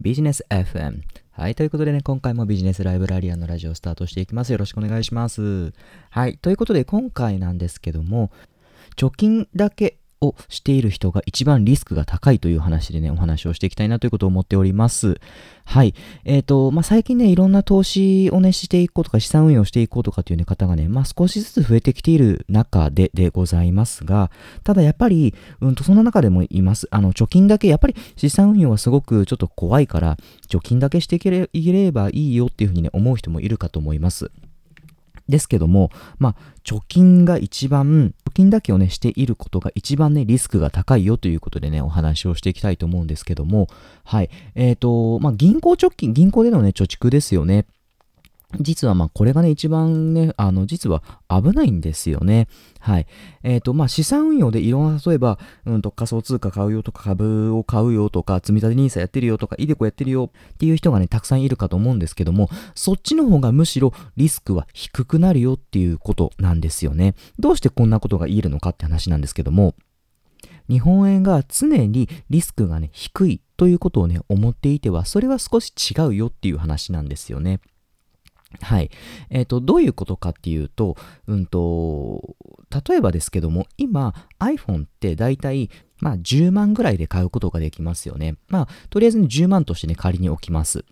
ビジネス FM。はい。ということでね、今回もビジネスライブラリアのラジオをスタートしていきます。よろしくお願いします。はい。ということで、今回なんですけども、貯金だけをしている人が一番リスクが高いという話でね、お話をしていきたいなということを思っております。はい。えっ、ー、と、まあ、最近ね、いろんな投資をね、していこうとか、資産運用していこうとかっていう、ね、方がね、まあ、少しずつ増えてきている中ででございますが、ただやっぱり、うんと、その中でもいます。あの、貯金だけ、やっぱり資産運用はすごくちょっと怖いから、貯金だけしていければいいよっていうふうにね、思う人もいるかと思います。ですけども、まあ、貯金が一番、貯金だけをね、していることが一番ね、リスクが高いよということでね、お話をしていきたいと思うんですけども、はい。えっ、ー、と、まあ、銀行貯金、銀行でのね、貯蓄ですよね。実はまあこれがね一番ね、あの実は危ないんですよね。はい。えっ、ー、とまあ資産運用でいろんな例えば、うんと仮想通貨買うよとか株を買うよとか積立 NISA やってるよとかイデコやってるよっていう人がねたくさんいるかと思うんですけども、そっちの方がむしろリスクは低くなるよっていうことなんですよね。どうしてこんなことが言えるのかって話なんですけども、日本円が常にリスクがね低いということをね思っていてはそれは少し違うよっていう話なんですよね。はい。えっ、ー、と、どういうことかっていうと、うんと、例えばですけども、今 iPhone ってだいたいまあ10万ぐらいで買うことができますよね。まあ、とりあえず10万としてね、仮に置きます。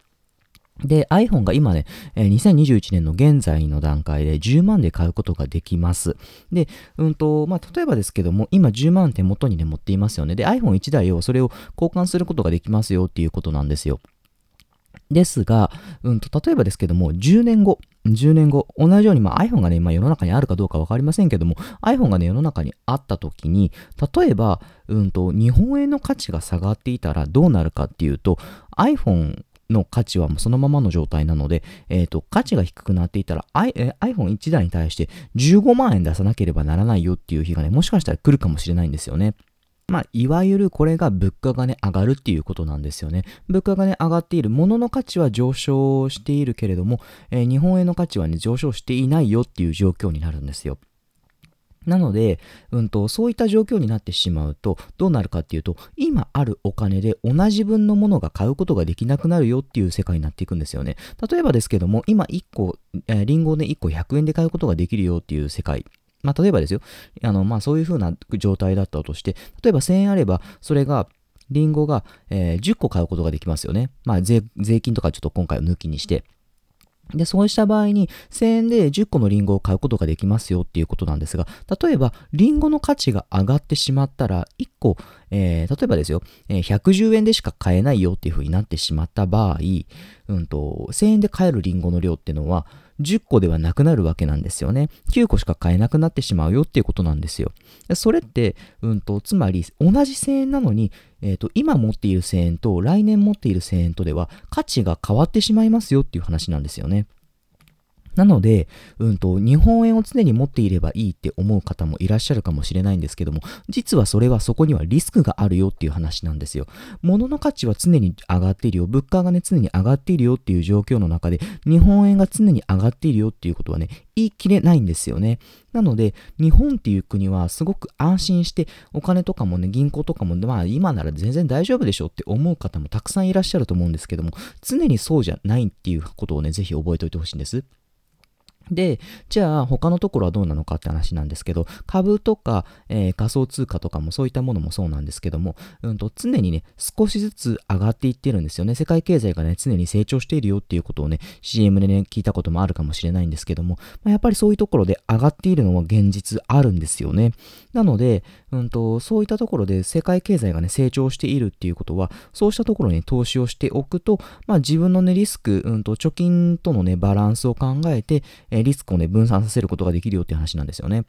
で、iPhone が今ね、2021年の現在の段階で10万で買うことができます。で、うんと、まあ、例えばですけども、今10万手元にね、持っていますよね。で、iPhone1 台をそれを交換することができますよっていうことなんですよ。ですが、うんと、例えばですけども、10年後、10年後、同じように、まあ、iPhone がね、まあ、世の中にあるかどうか分かりませんけども、iPhone がね、世の中にあった時に、例えば、うんと、日本円の価値が下がっていたらどうなるかっていうと、iPhone の価値はそのままの状態なので、えっ、ー、と、価値が低くなっていたら、I、iPhone1 台に対して15万円出さなければならないよっていう日がね、もしかしたら来るかもしれないんですよね。まあ、いわゆるこれが物価がね、上がるっていうことなんですよね。物価がね、上がっている。物の価値は上昇しているけれども、えー、日本円の価値はね、上昇していないよっていう状況になるんですよ。なので、うんと、そういった状況になってしまうと、どうなるかっていうと、今あるお金で同じ分のものが買うことができなくなるよっていう世界になっていくんですよね。例えばですけども、今1個、えー、リンゴをね、1個100円で買うことができるよっていう世界まあ、例えばですよ。あの、まあ、そういう風な状態だったとして、例えば1000円あれば、それが、リンゴが、えー、10個買うことができますよね。まあ税、税金とかちょっと今回は抜きにして。で、そうした場合に1000円で10個のリンゴを買うことができますよっていうことなんですが、例えばリンゴの価値が上がってしまったら、1個、えー、例えばですよ、えー、110円でしか買えないよっていう風になってしまった場合、うんと、1000円で買えるリンゴの量っていうのは、10個ではなくなるわけなんですよね。9個しか買えなくなってしまうよっていうことなんですよ。それって、うんと、つまり同じ1000円なのに、えっ、ー、と、今持っている1000円と来年持っている1000円とでは価値が変わってしまいますよっていう話なんですよね。なので、うんと、日本円を常に持っていればいいって思う方もいらっしゃるかもしれないんですけども、実はそれはそこにはリスクがあるよっていう話なんですよ。物の価値は常に上がっているよ。物価がね、常に上がっているよっていう状況の中で、日本円が常に上がっているよっていうことはね、言い切れないんですよね。なので、日本っていう国はすごく安心して、お金とかもね、銀行とかも、まあ今なら全然大丈夫でしょって思う方もたくさんいらっしゃると思うんですけども、常にそうじゃないっていうことをね、ぜひ覚えておいてほしいんです。で、じゃあ他のところはどうなのかって話なんですけど、株とか、えー、仮想通貨とかもそういったものもそうなんですけども、うんと常にね、少しずつ上がっていってるんですよね。世界経済がね、常に成長しているよっていうことをね、CM でね、聞いたこともあるかもしれないんですけども、まあ、やっぱりそういうところで上がっているのは現実あるんですよね。なので、うんと、そういったところで世界経済がね、成長しているっていうことは、そうしたところに投資をしておくと、まあ自分のね、リスク、うんと、貯金とのね、バランスを考えて、えリスクをね、分散させることができるよっていう話なんですよね。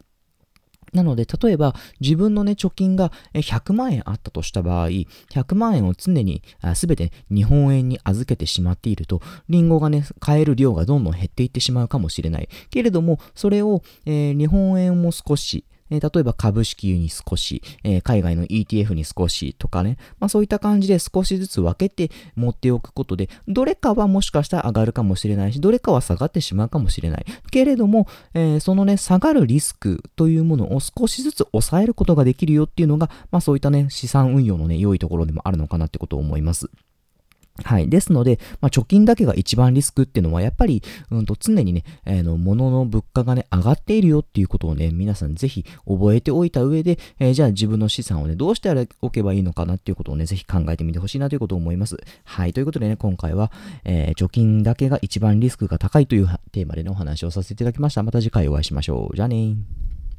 なので、例えば自分のね、貯金が100万円あったとした場合、100万円を常にすべて日本円に預けてしまっていると、リンゴがね、買える量がどんどん減っていってしまうかもしれない。けれども、それを、えー、日本円も少し、えー、例えば株式に少し、えー、海外の ETF に少しとかね、まあそういった感じで少しずつ分けて持っておくことで、どれかはもしかしたら上がるかもしれないし、どれかは下がってしまうかもしれない。けれども、えー、そのね、下がるリスクというものを少しずつ抑えることができるよっていうのが、まあそういったね、資産運用のね、良いところでもあるのかなってことを思います。はい。ですので、まあ、貯金だけが一番リスクっていうのは、やっぱり、うんと、常にね、えー、の、物の物価がね、上がっているよっていうことをね、皆さんぜひ覚えておいた上で、えー、じゃあ自分の資産をね、どうしておけばいいのかなっていうことをね、ぜひ考えてみてほしいなということを思います。はい。ということでね、今回は、えー、貯金だけが一番リスクが高いというテーマでね、お話をさせていただきました。また次回お会いしましょう。じゃあねー。